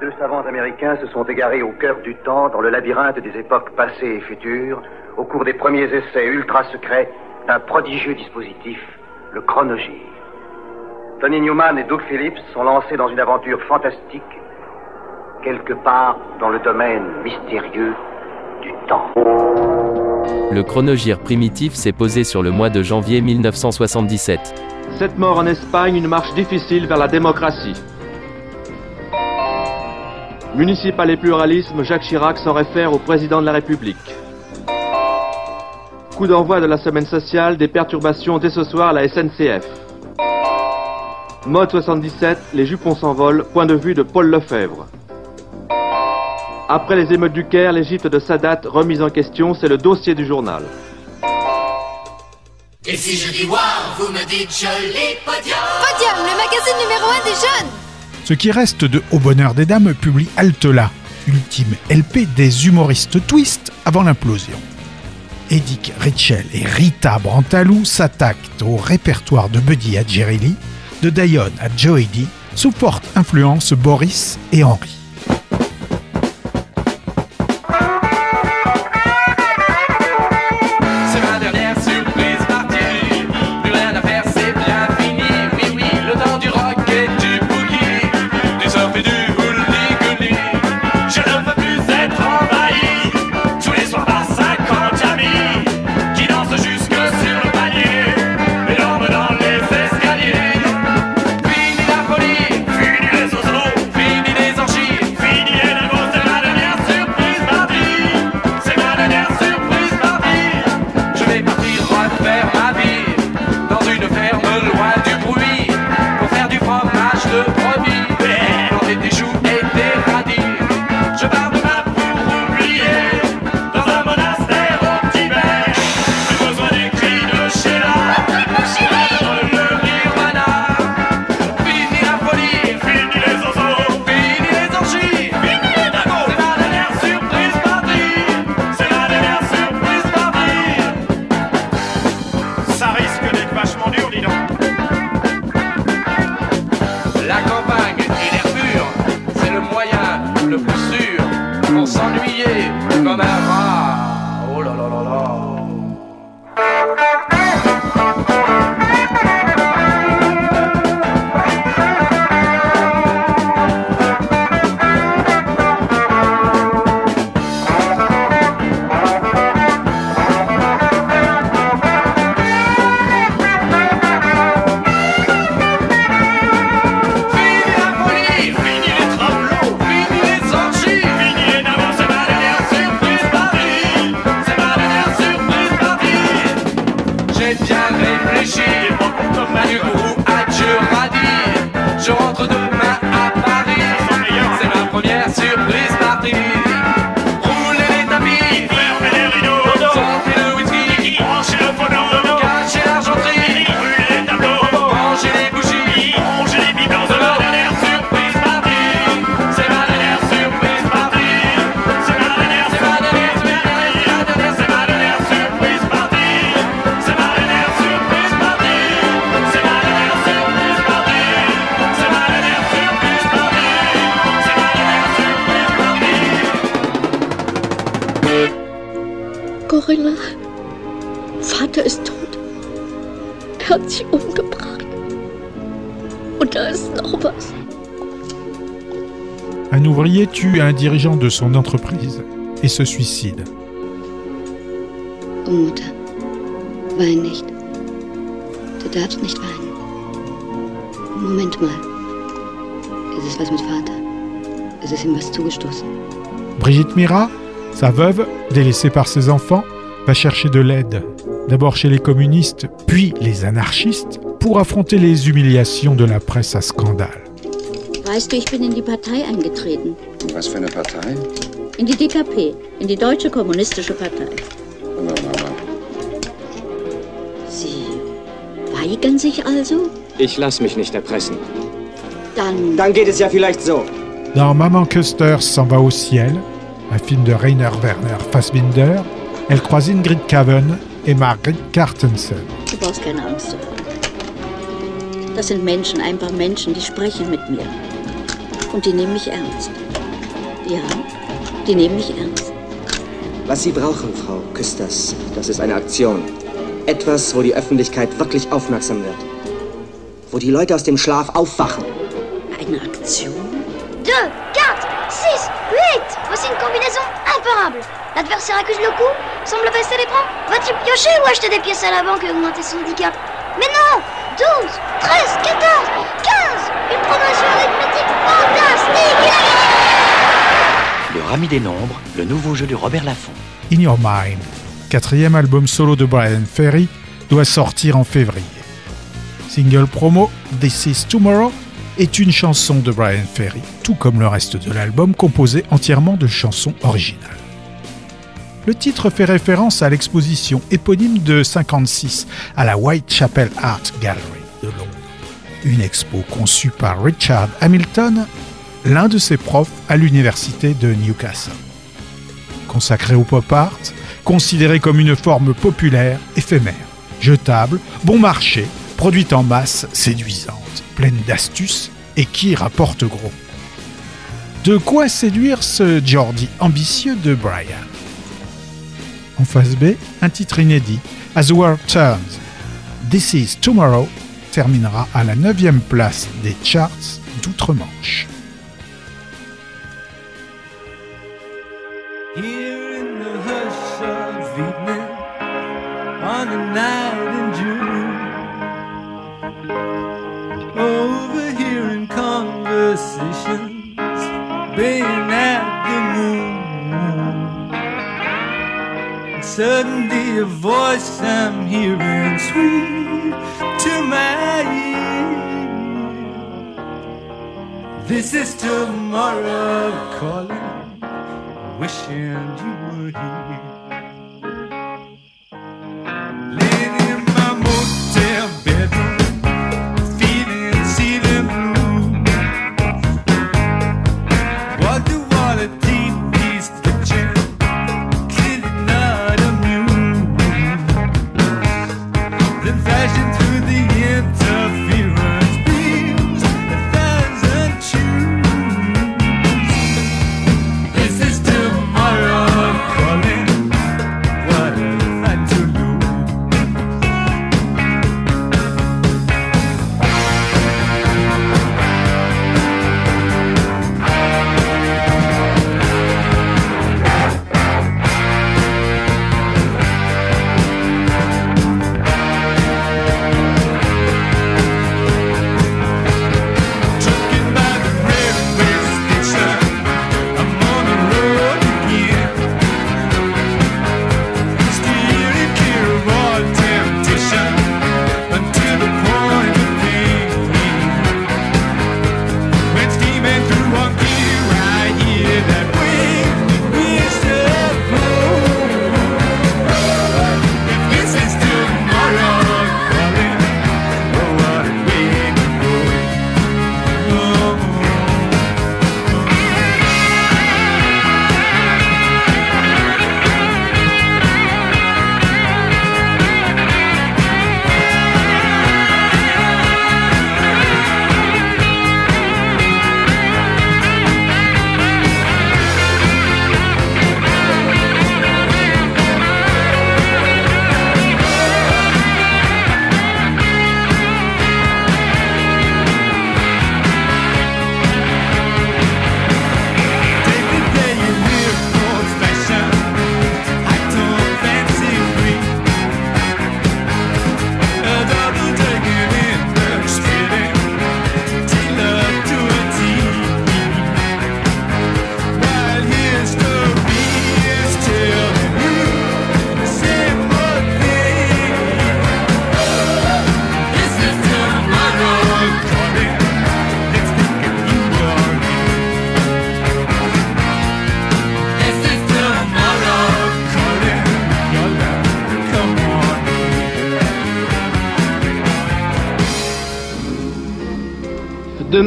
Deux savants américains se sont égarés au cœur du temps, dans le labyrinthe des époques passées et futures, au cours des premiers essais ultra secrets d'un prodigieux dispositif, le chronogir. Tony Newman et Doug Phillips sont lancés dans une aventure fantastique, quelque part dans le domaine mystérieux du temps. Le chronogir primitif s'est posé sur le mois de janvier 1977. Cette mort en Espagne, une marche difficile vers la démocratie. Municipal et pluralisme, Jacques Chirac s'en réfère au président de la République. Coup d'envoi de la semaine sociale, des perturbations dès ce soir à la SNCF. Mode 77, les jupons s'envolent, point de vue de Paul Lefebvre. Après les émeutes du Caire, l'Égypte de Sadat remise en question, c'est le dossier du journal. Et si je dis wow, vous me dites joli podium Podium, le magazine numéro 1 des jeunes Ce qui reste de Au Bonheur des Dames publie Altela, ultime LP des humoristes twist avant l'implosion. Edic Richel et Rita Brantalou s'attaquent au répertoire de Buddy à Jerry de Dion à Joey D, sous forte influence Boris et Henri. Corinna, Vater ist tot. Er hat sich umgebracht. Und da ist noch was. Un ouvrier tue un dirigeant de son entreprise et se suicide. Oh Mutter, wein nicht. Du darfst nicht weinen. Moment mal. Ist es was mit Vater? Ist es ihm was zugestoßen? Brigitte Mira, sa veuve, délaissée par ses enfants, va chercher de l'aide, d'abord chez les communistes, puis les anarchistes, pour affronter les humiliations de la presse à scandale. Weißt du, ich bin in die Partei eingetreten. Was für eine Partei? In die DKP. In die Deutsche Kommunistische Partei. Sie weigern sich also? Ich lass mich nicht erpressen. Dann Dann geht es ja vielleicht so. Dans Maman Custer s'en va au ciel, un film de Rainer Werner Fassbinder, elle croise Ingrid Caven et Margrit Cartensen. Du brauchst keine Angst zu haben. Das sind Menschen, einfach Menschen, die sprechen mit mir. und die nehmen mich ernst. Ja, die nehmen mich ernst. Was Sie brauchen, Frau Küsters, das ist eine Aktion. Etwas, wo die Öffentlichkeit wirklich aufmerksam wird. Wo die Leute aus dem Schlaf aufwachen. Eine Aktion? Deux, quatre, six, huit Voici une combinaison imparable. L'adversaire accuse le coup, semble baisser les bras. Va-t-il piocher ou acheter des pièces à la banque et augmenter son handicap Mais non 12, 13, 14, 15 Une progression arithmétique fantastique Il a gagné Le Rami des Nombres, le nouveau jeu de Robert Laffont. In Your Mind, quatrième album solo de Brian Ferry, doit sortir en février. Single promo This Is Tomorrow est une chanson de Brian Ferry, tout comme le reste de l'album composé entièrement de chansons originales. Le titre fait référence à l'exposition éponyme de 56 à la Whitechapel Art Gallery de Londres. Une expo conçue par Richard Hamilton, l'un de ses profs à l'université de Newcastle. Consacré au pop art, considéré comme une forme populaire, éphémère, jetable, bon marché, produite en masse, séduisante, pleine d'astuces et qui rapporte gros. De quoi séduire ce Geordie ambitieux de Brian? En face B, un titre inédit, As the World Turns. This is Tomorrow terminera à la 9 place des charts d'outre-Manche. Here in the hush of evening, on a night in June, overhearing conversations, baying at suddenly a voice I'm hearing sweet to my ear. This is tomorrow calling wishing you were here.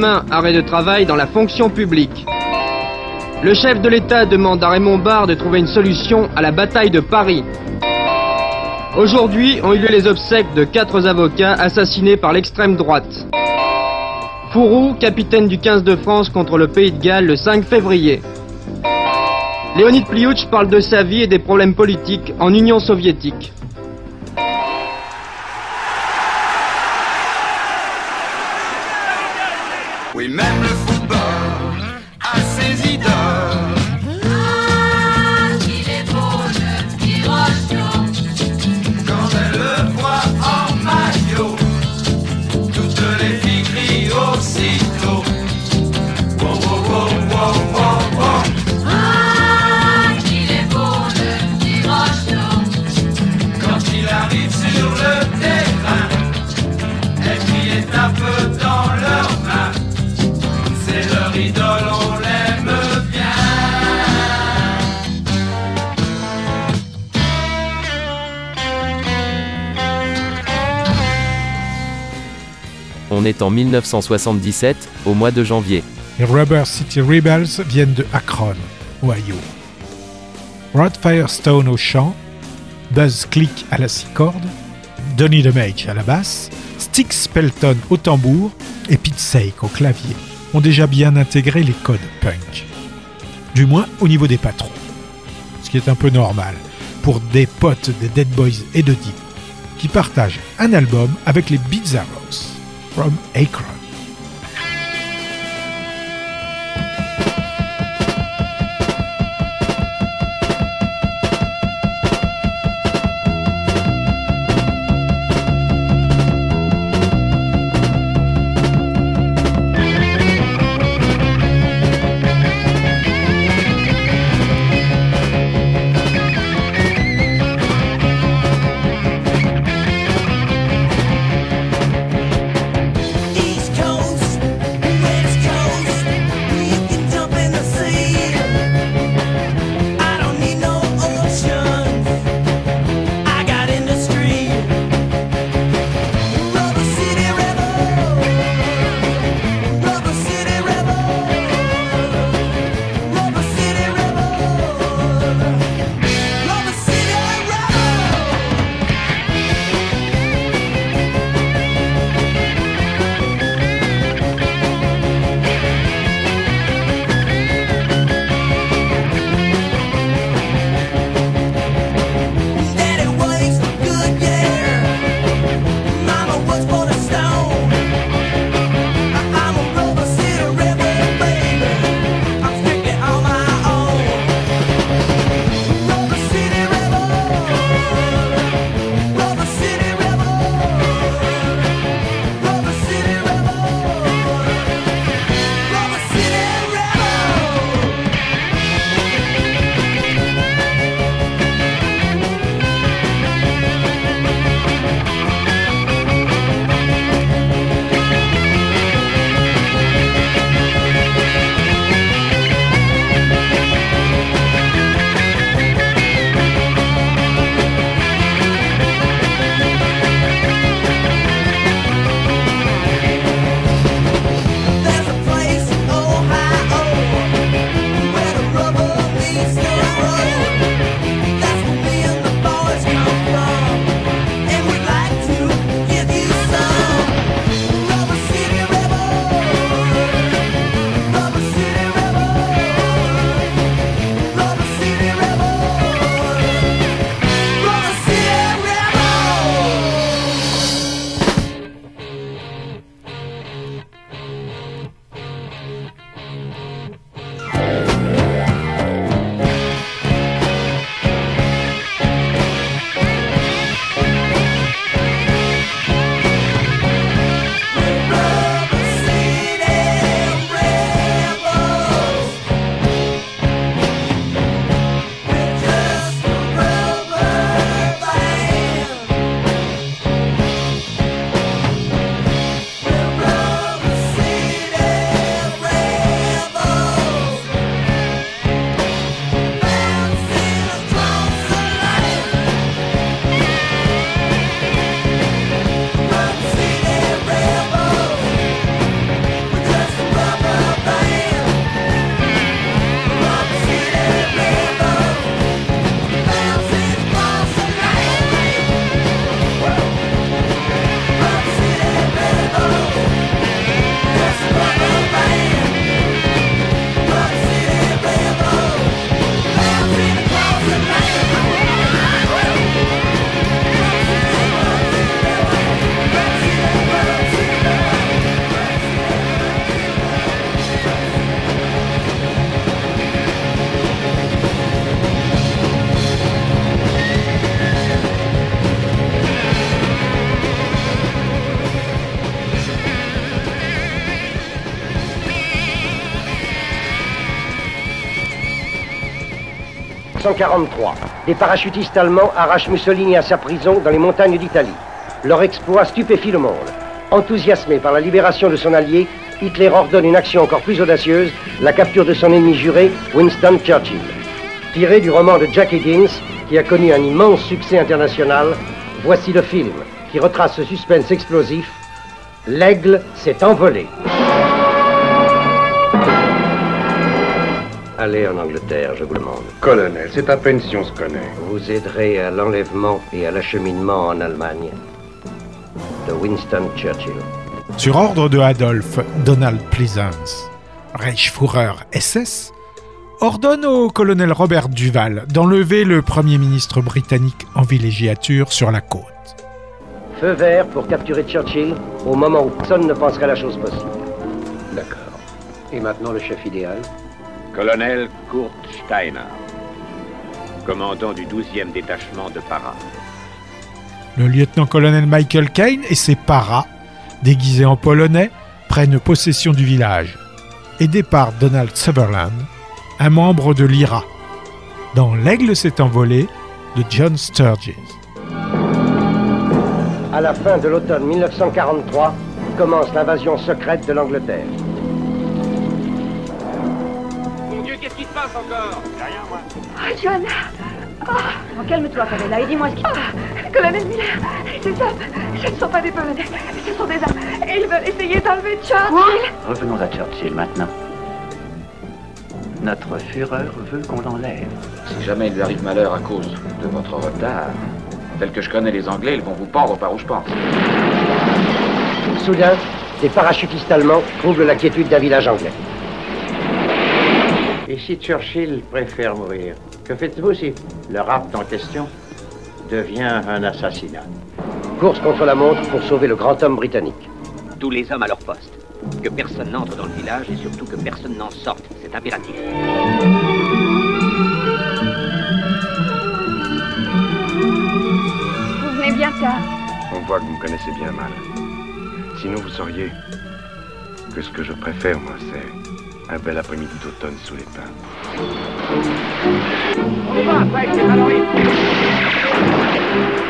Arrêt de travail dans la fonction publique. Le chef de l'État demande à Raymond Barre de trouver une solution à la bataille de Paris. Aujourd'hui ont eu lieu les obsèques de quatre avocats assassinés par l'extrême droite. Fourou, capitaine du 15 de France contre le Pays de Galles le 5 février. Léonid Pliouch parle de sa vie et des problèmes politiques en Union soviétique. On est en 1977, au mois de janvier. Les Rubber City Rebels viennent de Akron, Ohio. Rod Firestone au chant, Buzz Click à la six cordes, Donny DeMage à la basse, Styx Pelton au tambour et Pete Sake au clavier ont déjà bien intégré les codes punk. Du moins au niveau des patrons. Ce qui est un peu normal pour des potes des Dead Boys et de Deep qui partagent un album avec les Bizarros from Akron. 1943, des parachutistes allemands arrachent Mussolini à sa prison dans les montagnes d'Italie. Leur exploit stupéfie le monde. Enthousiasmé par la libération de son allié, Hitler ordonne une action encore plus audacieuse, la capture de son ennemi juré, Winston Churchill. Tiré du roman de Jack Higgins, qui a connu un immense succès international, voici le film qui retrace ce suspense explosif. L'aigle s'est envolé. Allez en Angleterre, je vous le demande. Colonel, c'est à peine si on se connaît. Vous aiderez à l'enlèvement et à l'acheminement en Allemagne de Winston Churchill. Sur ordre de Adolf, Donald Pleasance, Reichsführer SS, ordonne au colonel Robert Duval d'enlever le Premier ministre britannique en villégiature sur la côte. Feu vert pour capturer Churchill au moment où personne ne penserait la chose possible. D'accord. Et maintenant le chef idéal? Colonel Kurt Steiner, commandant du 12e détachement de Para. Le lieutenant-colonel Michael Kane et ses paras, déguisés en polonais, prennent possession du village. Aidé par Donald Sutherland, un membre de l'IRA, dans L'Aigle s'est envolé de John Sturges. À la fin de l'automne 1943, commence l'invasion secrète de l'Angleterre. Passe encore Rien, moi. Oh, Johanna oh, Calme-toi, Pamela, et dis-moi ce qui... colonel Miller, ces hommes, ce ne sont pas des Polonais, ce sont des armes, et ils veulent essayer d'enlever Churchill. Revenons à Churchill maintenant. Notre Führer veut qu'on l'enlève. Si jamais il lui arrive malheur à cause de votre retard, tel que je connais les Anglais, ils vont vous pendre par où je pense. Soudain, des parachutistes allemands troublent la quiétude d'un village anglais. Et si Churchill préfère mourir, que faites-vous si le rapt en question devient un assassinat? Course contre la montre pour sauver le grand homme britannique. Tous les hommes à leur poste. Que personne n'entre dans le village et surtout que personne n'en sorte. C'est impératif. Vous venez bien tard. On voit que vous me connaissez bien mal. Sinon, vous sauriez que ce que je préfère, moi, c'est un bel après-midi d'automne sous les pins.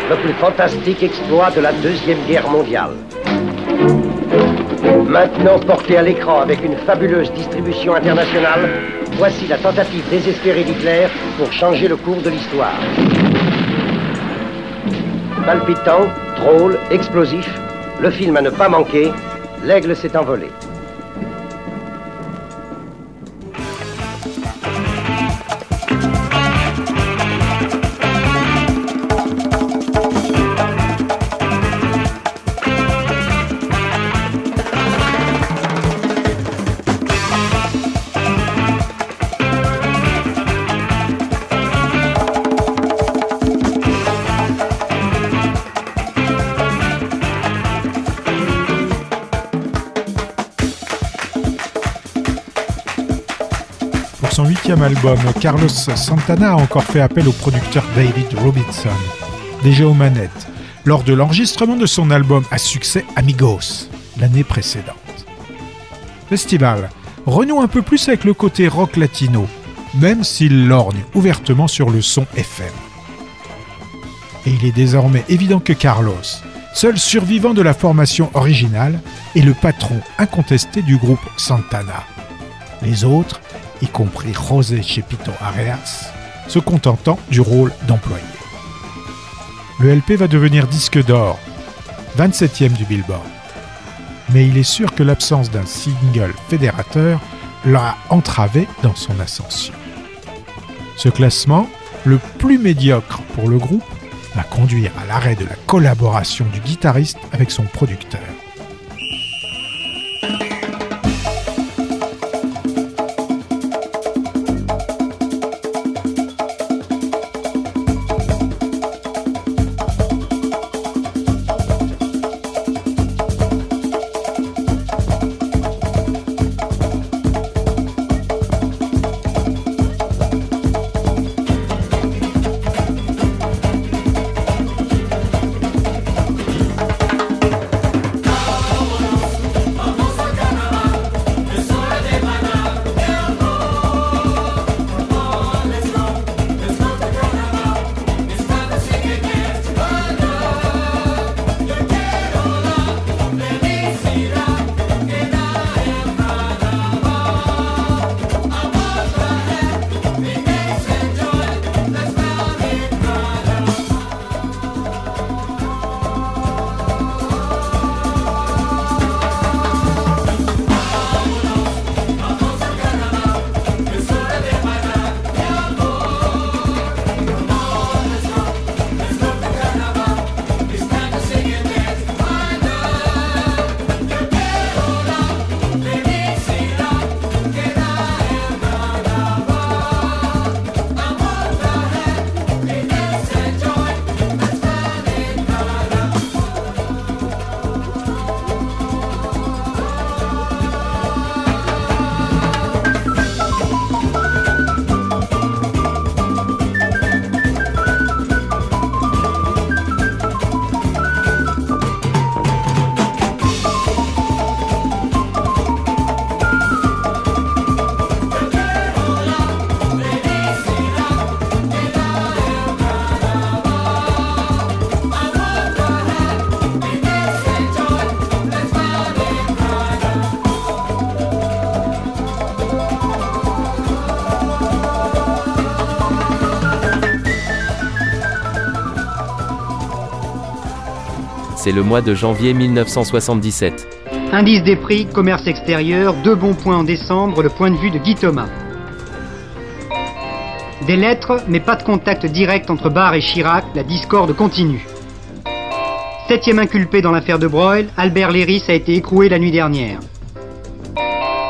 Le plus fantastique exploit de la Deuxième Guerre mondiale. Maintenant porté à l'écran avec une fabuleuse distribution internationale, voici la tentative désespérée d'Hitler pour changer le cours de l'histoire. Palpitant, drôle, explosif, le film à ne pas manquer, l'aigle s'est envolé. Son huitième album, Carlos Santana a encore fait appel au producteur David Robinson, déjà aux manettes, lors de l'enregistrement de son album à succès Amigos, l'année précédente. Festival renoue un peu plus avec le côté rock latino, même s'il lorgne ouvertement sur le son FM. Et il est désormais évident que Carlos, seul survivant de la formation originale, est le patron incontesté du groupe Santana. Les autres, y compris José Chepito Areas, se contentant du rôle d'employé. Le LP va devenir disque d'or, 27e du Billboard. Mais il est sûr que l'absence d'un single fédérateur l'a entravé dans son ascension. Ce classement, le plus médiocre pour le groupe, va conduire à l'arrêt de la collaboration du guitariste avec son producteur. c'est le mois de janvier 1977. Indice des prix, commerce extérieur, deux bons points en décembre, le point de vue de Guy Thomas. Des lettres, mais pas de contact direct entre Barre et Chirac, la discorde continue. Septième inculpé dans l'affaire de Broglie, Albert Léris a été écroué la nuit dernière.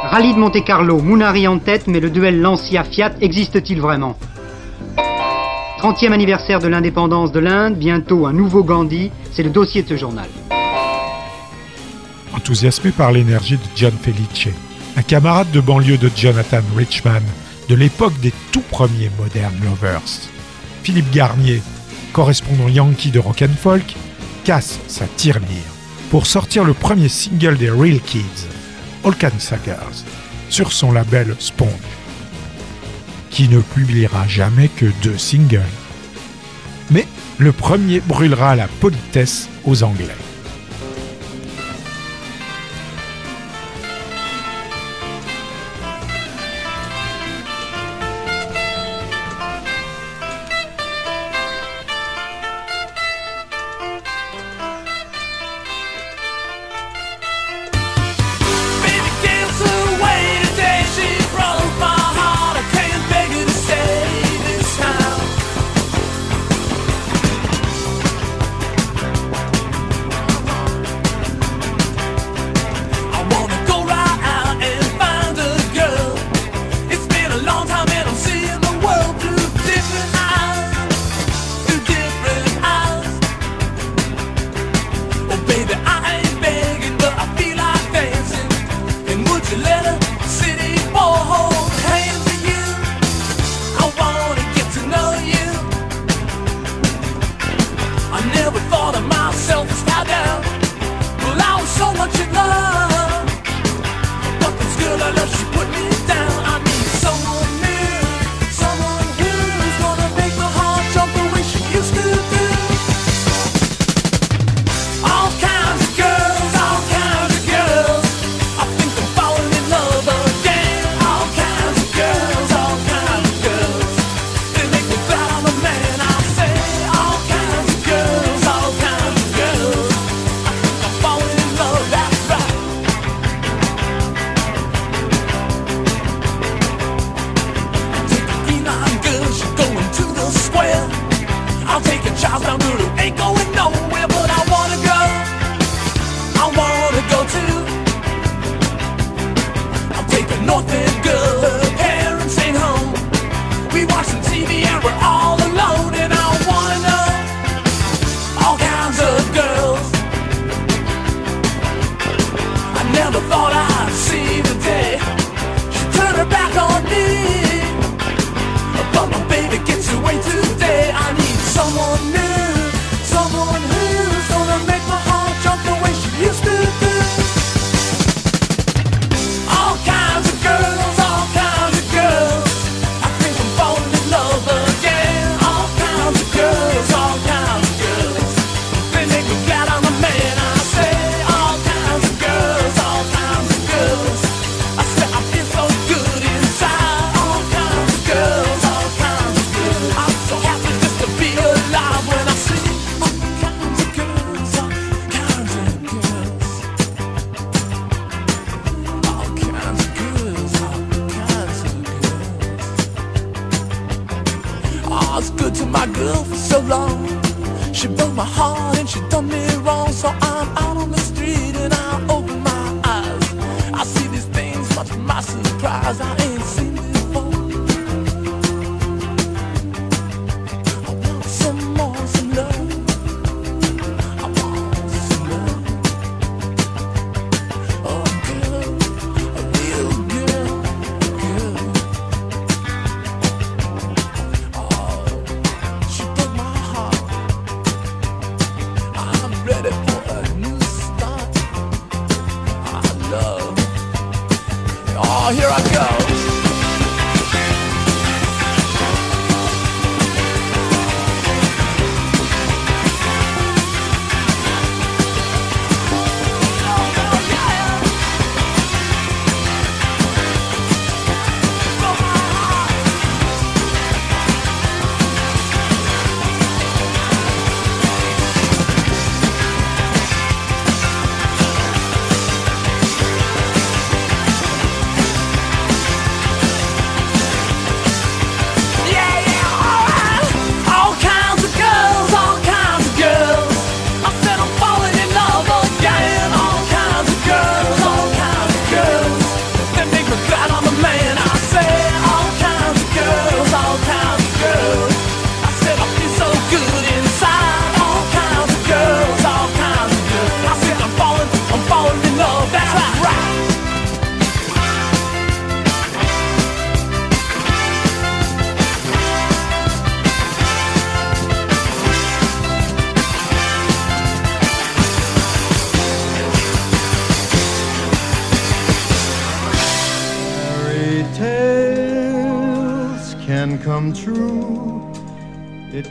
Rallye de Monte-Carlo, Mounari en tête, mais le duel Lancia-Fiat existe-t-il vraiment? 30e anniversaire de l'indépendance de l'Inde, bientôt un nouveau Gandhi, c'est le dossier de ce journal. Enthousiasmé par l'énergie de John Felice, un camarade de banlieue de Jonathan Richman, de l'époque des tout premiers Modern Lovers, Philippe Garnier, correspondant yankee de Rock'n'Folk, casse sa tirelire pour sortir le premier single des Real Kids, All Can sur son label Sponge qui ne publiera jamais que deux singles. Mais le premier brûlera la politesse aux Anglais.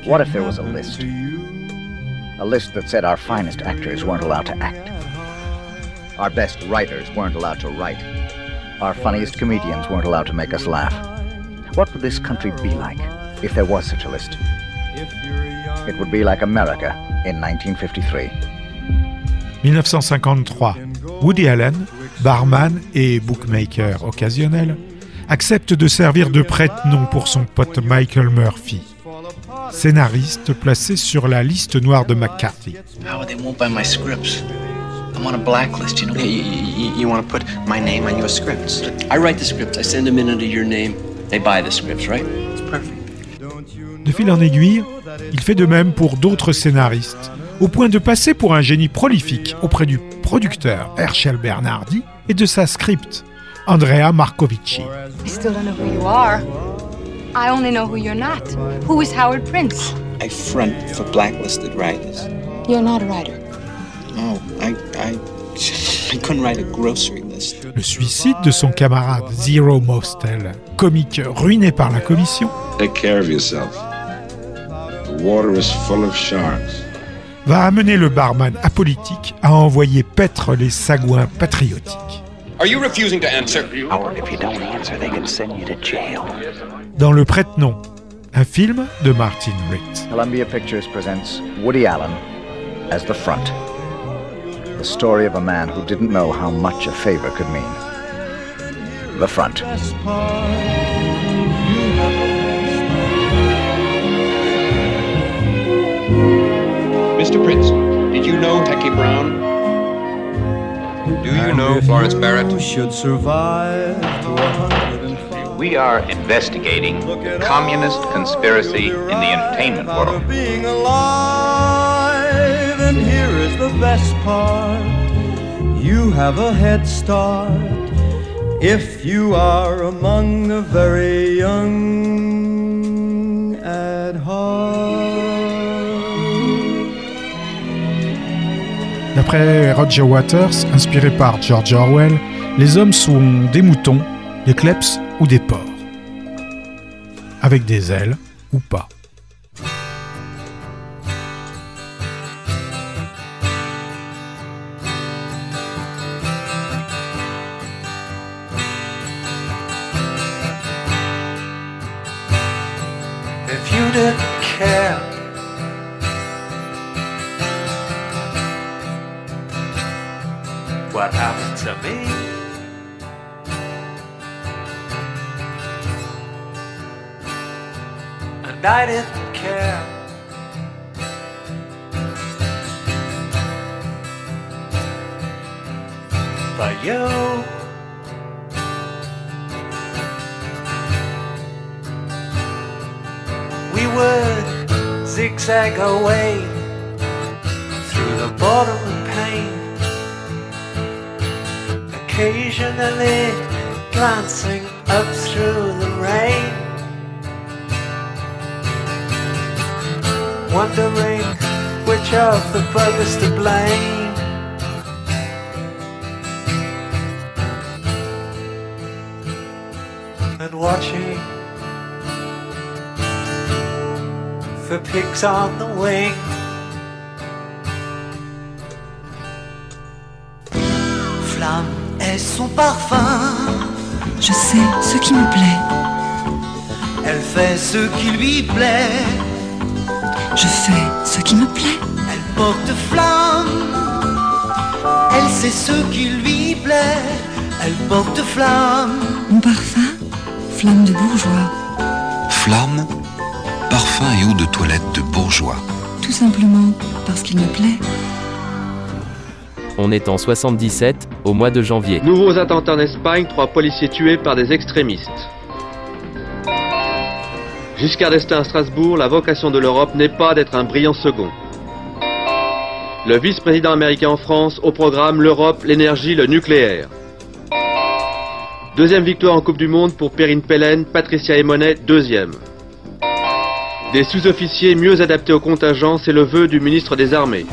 What if there was a list? A list that said our finest actors weren't allowed to act. Our best writers weren't allowed to write. Our funniest comedians weren't allowed to make us laugh. What would this country be like if there was such a list? It would be like America in 1953. 1953. Woody Allen, barman et bookmaker occasionnel, accepte de servir de prête-nom pour son pote Michael Murphy, scénariste placé sur la liste noire de McCarthy. Howard, they won't buy my scripts? I'm on a blacklist, you know. You, you, you want to put my name on your scripts? I write the scripts. I send them in under your name. They buy the scripts, right? It's perfect. De fil en aiguille, il fait de même pour d'autres scénaristes, au point de passer pour un génie prolifique auprès du producteur Herschel Bernardi et de sa script, Andrea Marcovici. I still don't know who you are. I only know who you're not. Who is Howard Prince? I front for blacklisted writers. You're not a writer. No, I, I, I couldn't write a grocery list. Le suicide de son camarade Zero Mostel, comique ruiné par la commission, Take care of yourself. The water is full of sharks. va amener le barman apolitique à envoyer paître les sagouins patriotiques. Are you refusing to answer? Howard, if you don't answer, they can send you to jail. Dans Le Prête-Nom, un film de Martin Ritt. Columbia Pictures presents Woody Allen as the front. The story of a man who didn't know how much a favor could mean. The front. Mr. Prince, did you know Techie Brown? Do you know Florence Barrett? Should survive to 105. We are investigating communist conspiracy in the entertainment world. being alive. And here is the best part you have a head start if you are among the very young at heart. D'après Roger Waters, inspiré par George Orwell, les hommes sont des moutons, des kleps ou des porcs. Avec des ailes ou pas. I didn't care. But you. we would zigzag our way through the bottom of pain, occasionally glancing up through the rain, wondering which of the brothers to blame. And watching for pigs on the wing. Flamme est son parfum. Je sais ce qui me plaît. Elle fait ce qui lui plaît. Je fais ce qui me plaît. Elle porte flamme. Elle sait ce qui lui plaît. Elle porte flamme. Mon parfum, flamme de bourgeois. Flamme, parfum et eau de toilette de bourgeois. Tout simplement parce qu'il me plaît. On est en 77, au mois de janvier. Nouveaux attentats en Espagne, trois policiers tués par des extrémistes. Giscard d'Estaing à Strasbourg, la vocation de l'Europe n'est pas d'être un brillant second. Le vice-président américain en France, au programme l'Europe, l'énergie, le nucléaire. Deuxième victoire en Coupe du Monde pour Perrine Pellen, Patricia Emonet, deuxième. Des sous-officiers mieux adaptés au contingent, c'est le vœu du ministre des Armées.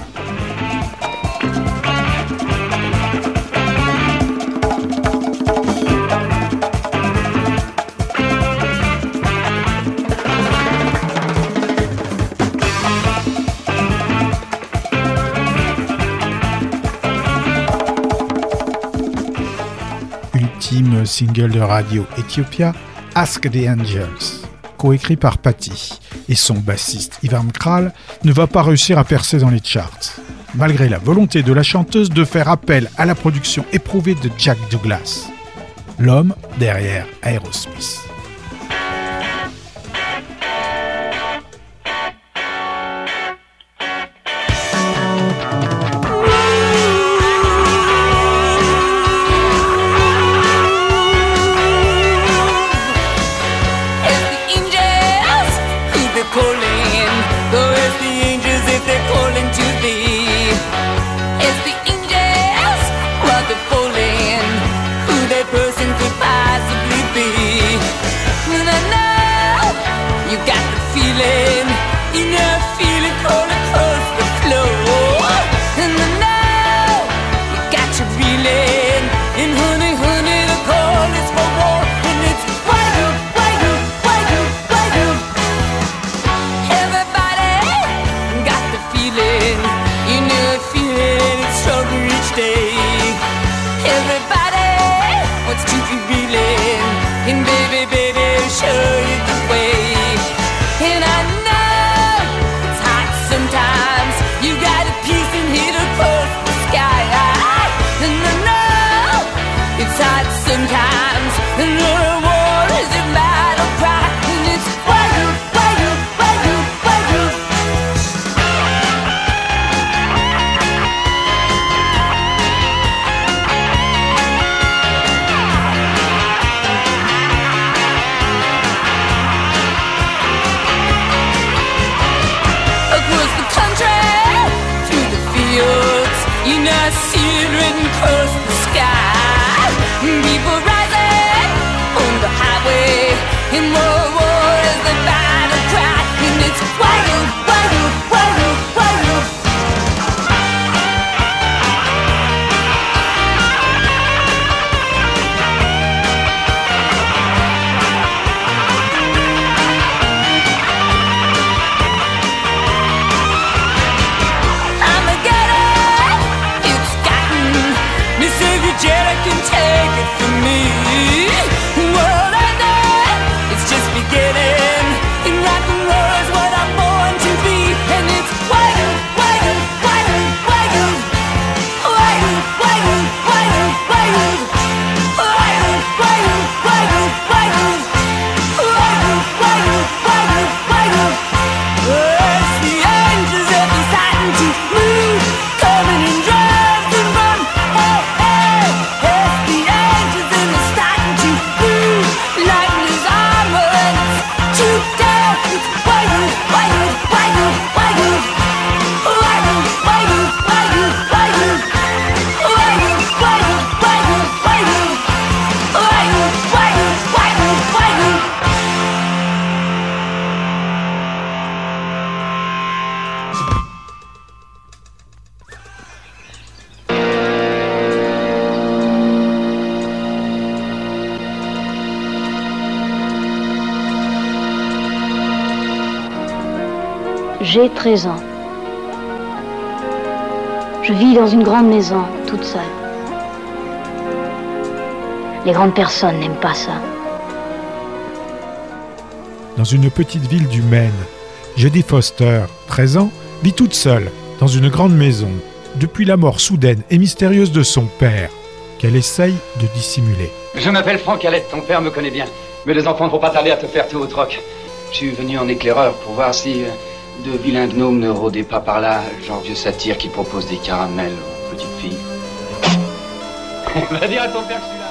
Single de radio Ethiopia, Ask the Angels, coécrit par Patty, et son bassiste Ivan Kral ne va pas réussir à percer dans les charts, malgré la volonté de la chanteuse de faire appel à la production éprouvée de Jack Douglas, l'homme derrière Aerosmith. 13 ans. Je vis dans une grande maison, toute seule. Les grandes personnes n'aiment pas ça. Dans une petite ville du Maine, Jodie Foster, 13 ans, vit toute seule dans une grande maison depuis la mort soudaine et mystérieuse de son père, qu'elle essaye de dissimuler. Je m'appelle Franck Alette, ton père me connaît bien. Mais les enfants ne vont pas tarder à te faire tout au troc. Je suis venu en éclaireur pour voir si euh, de vilains gnomes ne rôdaient pas par là, genre vieux satire qui propose des caramels aux petites filles. Va dire à ton père que je suis là.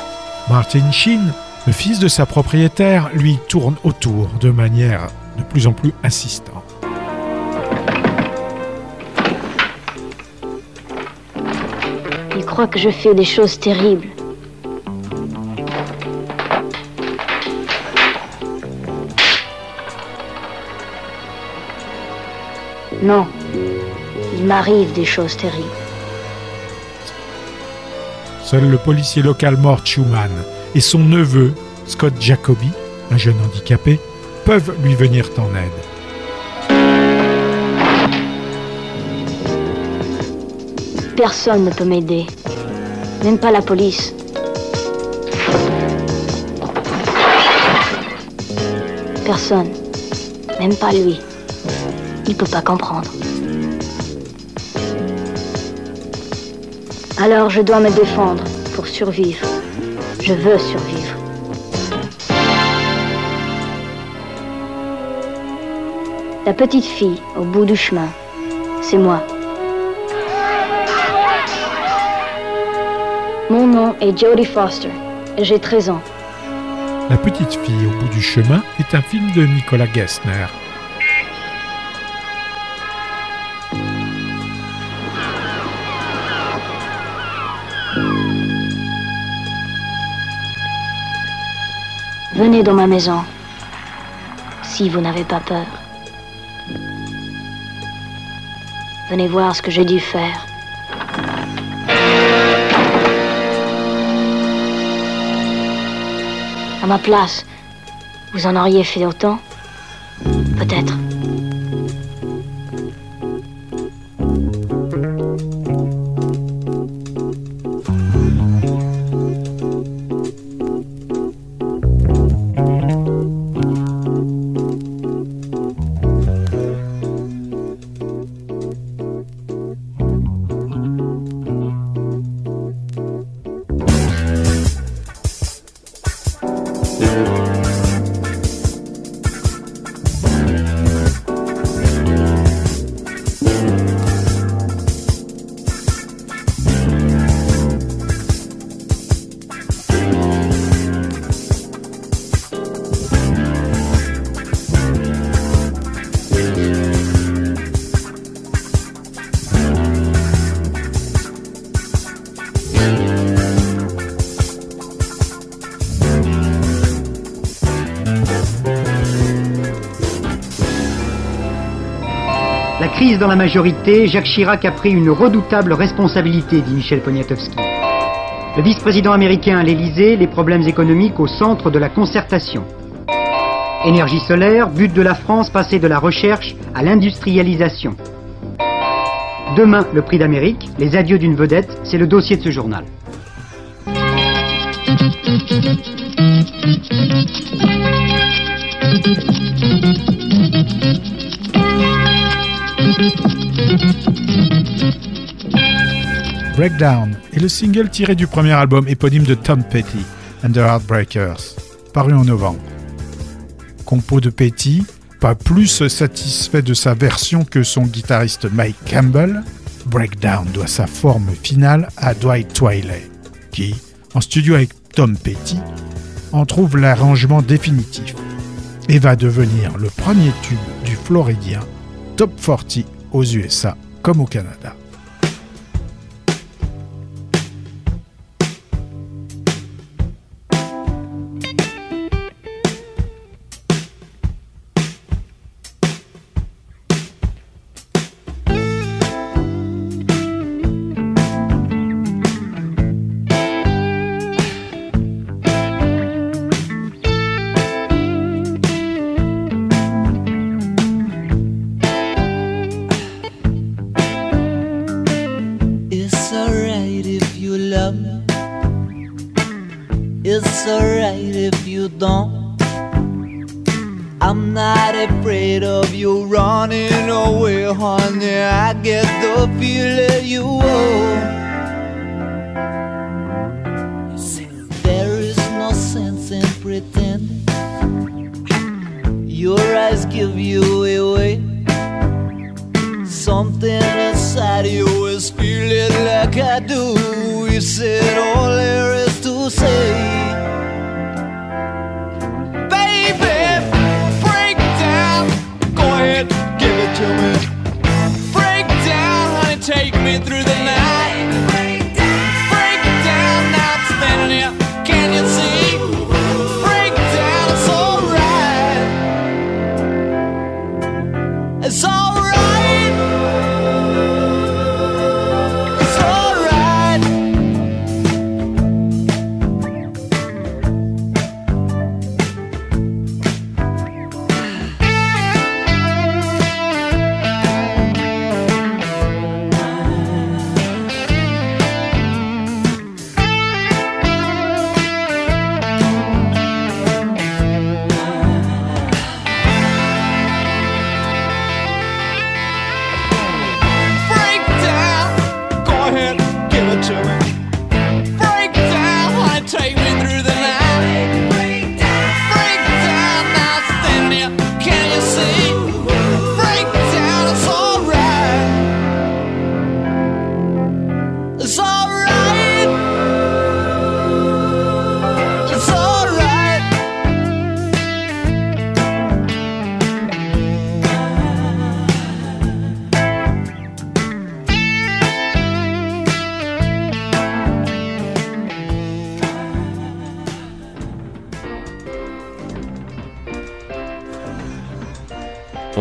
Martin Sheen, le fils de sa propriétaire, lui tourne autour de manière de plus en plus insistante. Ils croient que je fais des choses terribles. Non, il m'arrive des choses terribles. Seul le policier local mort Schumann et son neveu, Scott Jacoby, un jeune handicapé, peuvent lui venir en aide. personne ne peut m'aider. Même pas la police. Personne. Même pas lui. Il peut pas comprendre. Alors je dois me défendre pour survivre. Je veux survivre. La petite fille au bout du chemin, c'est moi. Mon nom est Jodie Foster et j'ai 13 ans. La petite fille au bout du chemin est un film de Nicolas Gessner. Venez dans ma maison, si vous n'avez pas peur. Venez voir ce que j'ai dû faire. À ma place, vous en auriez fait autant Peut-être. Dans la majorité, Jacques Chirac a pris une redoutable responsabilité, dit Michel Poniatowski. Le vice-président américain à l'Élysée, les problèmes économiques au centre de la concertation. Énergie solaire, but de la France passer de la recherche à l'industrialisation. Demain, le prix d'Amérique, les adieux d'une vedette, c'est le dossier de ce journal. Breakdown est le single tiré du premier album éponyme de Tom Petty and the Heartbreakers, paru en novembre. Compo de Petty, pas plus satisfait de sa version que son guitariste Mike Campbell, Breakdown doit sa forme finale à Dwight Twiley, qui, en studio avec Tom Petty, en trouve l'arrangement définitif et va devenir le premier tube du Floridien top 40 aux USA comme au Canada.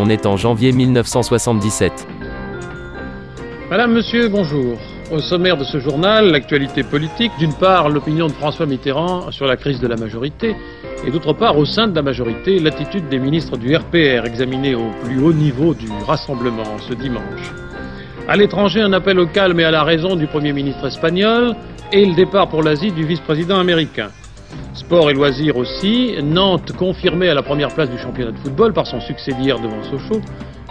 On est en janvier 1977. Madame, Monsieur, bonjour. Au sommaire de ce journal, l'actualité politique, d'une part l'opinion de François Mitterrand sur la crise de la majorité, et d'autre part au sein de la majorité l'attitude des ministres du RPR examinée au plus haut niveau du rassemblement ce dimanche. À l'étranger, un appel au calme et à la raison du Premier ministre espagnol et le départ pour l'Asie du vice-président américain. Sport et loisirs aussi, Nantes confirmée à la première place du championnat de football par son succès d'hier devant Sochaux,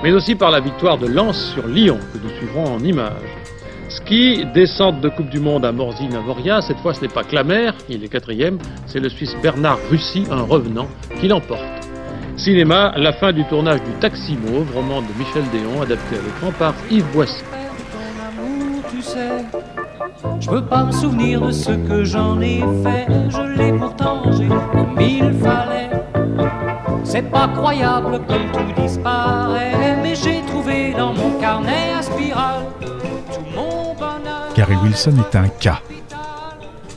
mais aussi par la victoire de Lens sur Lyon que nous suivrons en images. Ski, descente de Coupe du Monde à Morzine-Avoria. Cette fois, ce n'est pas Clamer, il est quatrième, c'est le Suisse Bernard Russy, un revenant, qui l'emporte. Cinéma, la fin du tournage du Taxi Mauve, roman de Michel Déon, adapté à l'écran par Yves Boissy. Je peux pas me souvenir de ce que j'en ai fait. Je l'ai pourtant rangé comme il fallait. C'est pas croyable comme tout disparaît. Mais j'ai trouvé dans mon carnet à spirale tout mon bonheur. Gary Wilson est un cas.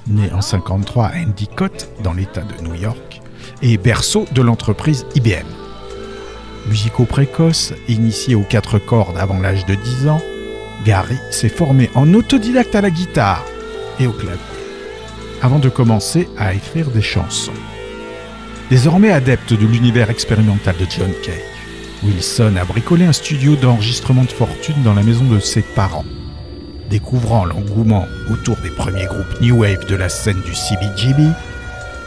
Né en 53 à Endicott, dans l'État de New York, et berceau de l'entreprise IBM. Musico précoce, initié aux quatre cordes avant l'âge de 10 ans, Gary s'est formé en autodidacte à la guitare et au clavier, avant de commencer à écrire des chansons. Désormais adepte de l'univers expérimental de John Cage, Wilson a bricolé un studio d'enregistrement de fortune dans la maison de ses parents. Découvrant l'engouement autour des premiers groupes New Wave de la scène du CBGB,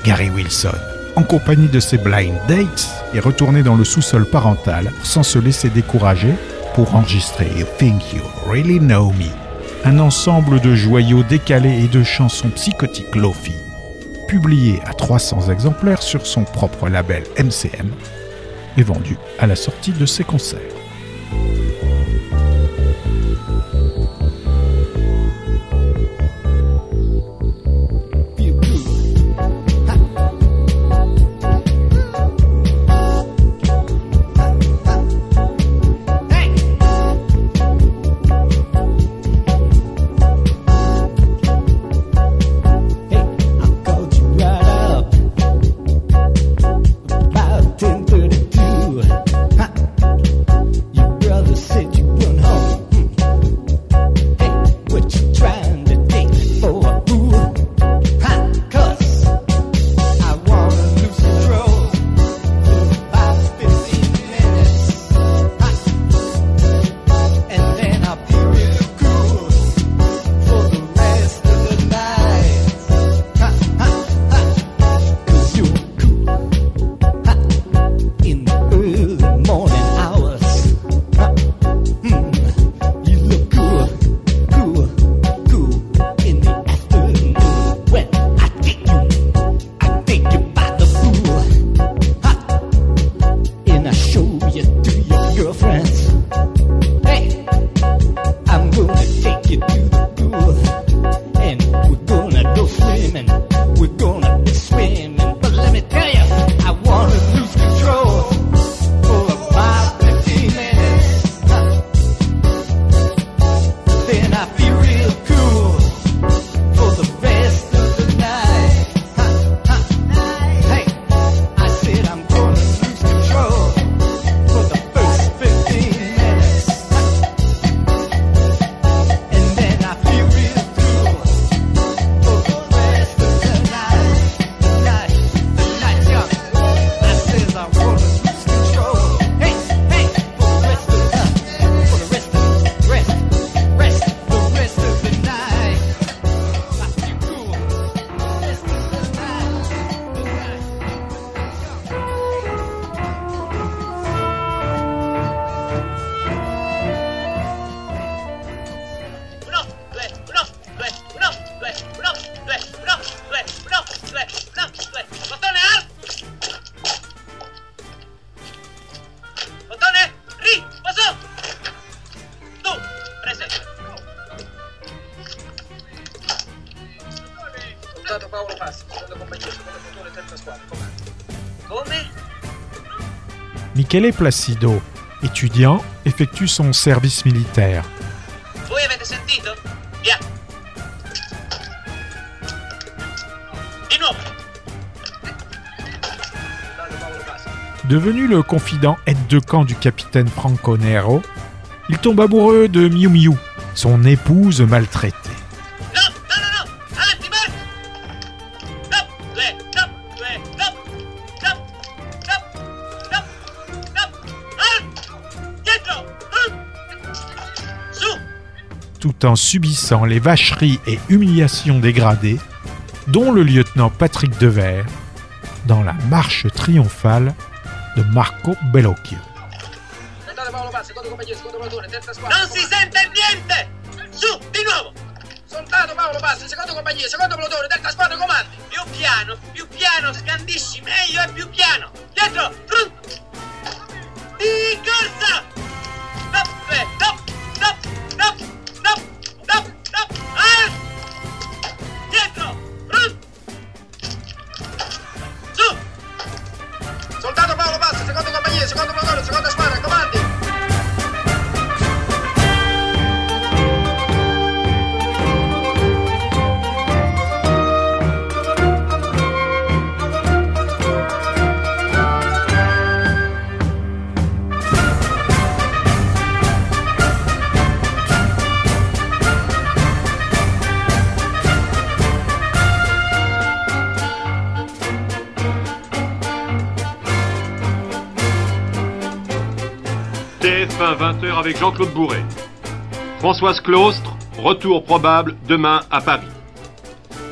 Gary Wilson, en compagnie de ses blind dates, est retourné dans le sous-sol parental sans se laisser décourager pour enregistrer You Think You Really Know Me, un ensemble de joyaux décalés et de chansons psychotiques lofi, publié à 300 exemplaires sur son propre label MCM et vendu à la sortie de ses concerts. Michele Placido, étudiant, effectue son service militaire. Voi avete sentito? Via! Di nuovo! Soldato Paolo Passi, Devenu le confident aide-de-camp du capitaine Franco Nero, il tombe amoureux de Miu Miu, son épouse maltraitée. En subissant les vacheries et humiliations dégradées, dont le lieutenant Patrick Devers, dans la marche triomphale de Marco Bellocchio. Non si sente niente! Su, di nuovo! Soldato Paolo Bassi, secondo compagnia, secondo plotone, delta squadra comandi! Più piano, più piano, scandisci meglio e più piano! Dietro! TF1 20h avec Jean-Claude Bourret. Françoise Claustre, retour probable demain à Paris.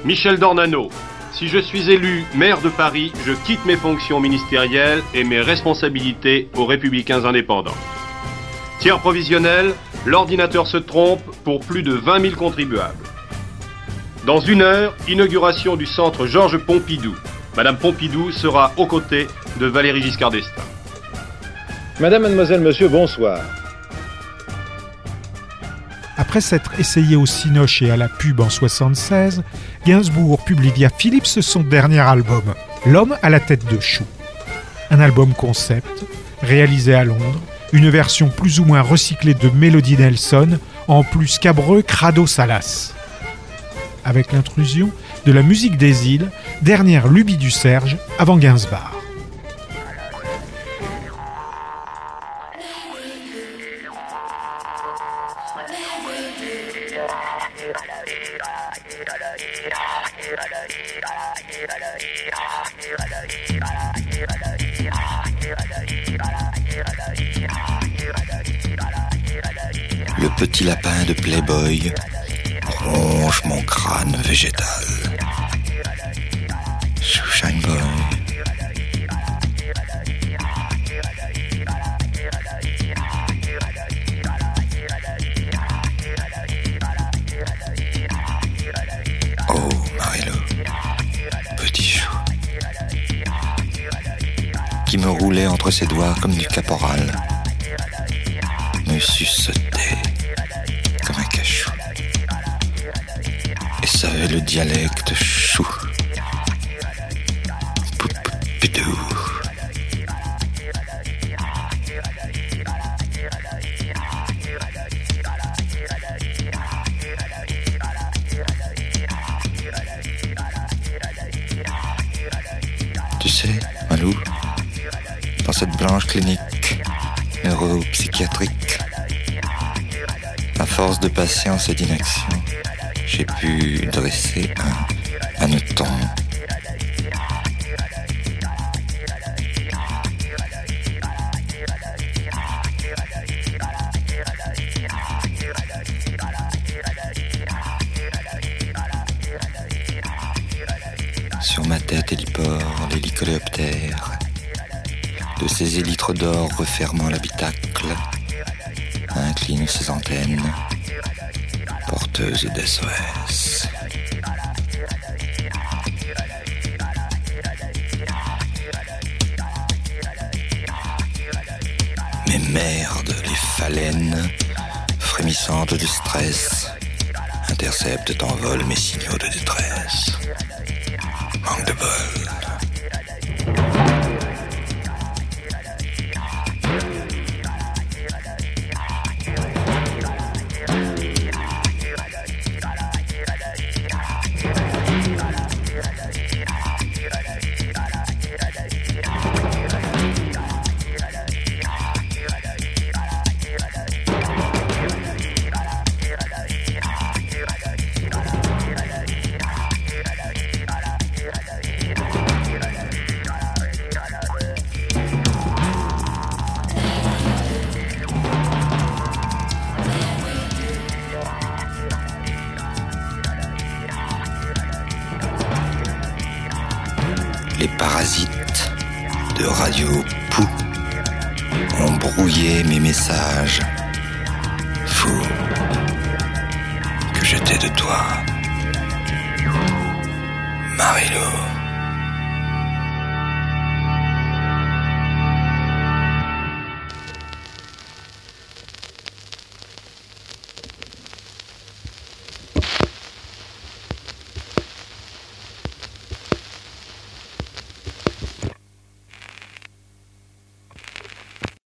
Michel Dornano, si je suis élu maire de Paris, je quitte mes fonctions ministérielles et mes responsabilités aux républicains indépendants. Tiers provisionnel, l'ordinateur se trompe pour plus de 20 000 contribuables. Dans une heure, inauguration du centre Georges Pompidou. Madame Pompidou sera aux côtés de Valéry Giscard d'Estaing. Madame, mademoiselle, monsieur, bonsoir. Après s'être essayé au cinoche et à la pub en 76, Gainsbourg publie via Philips son dernier album, L'homme à la tête de chou. Un album concept, réalisé à Londres, une version plus ou moins recyclée de Melody Nelson, en plus cabreux crado salas. Avec l'intrusion de la musique des îles, dernière lubie du Serge avant Gainsbourg. Le petit lapin de Playboy ronge mon crâne végétal. Roulait entre ses doigts comme du caporal, me suçotait comme un cachou, et savait le dialecte patience et d'inaction, j'ai pu dresser un hanneton. Sur ma tête hélipore, l'hélicoléoptère, de ses élytres d'or refermant l'habitacle, incline ses antennes, porteuses d'SOS. Mais merde, les phalènes, frémissantes de stress, interceptent en vol mes signaux de détresse.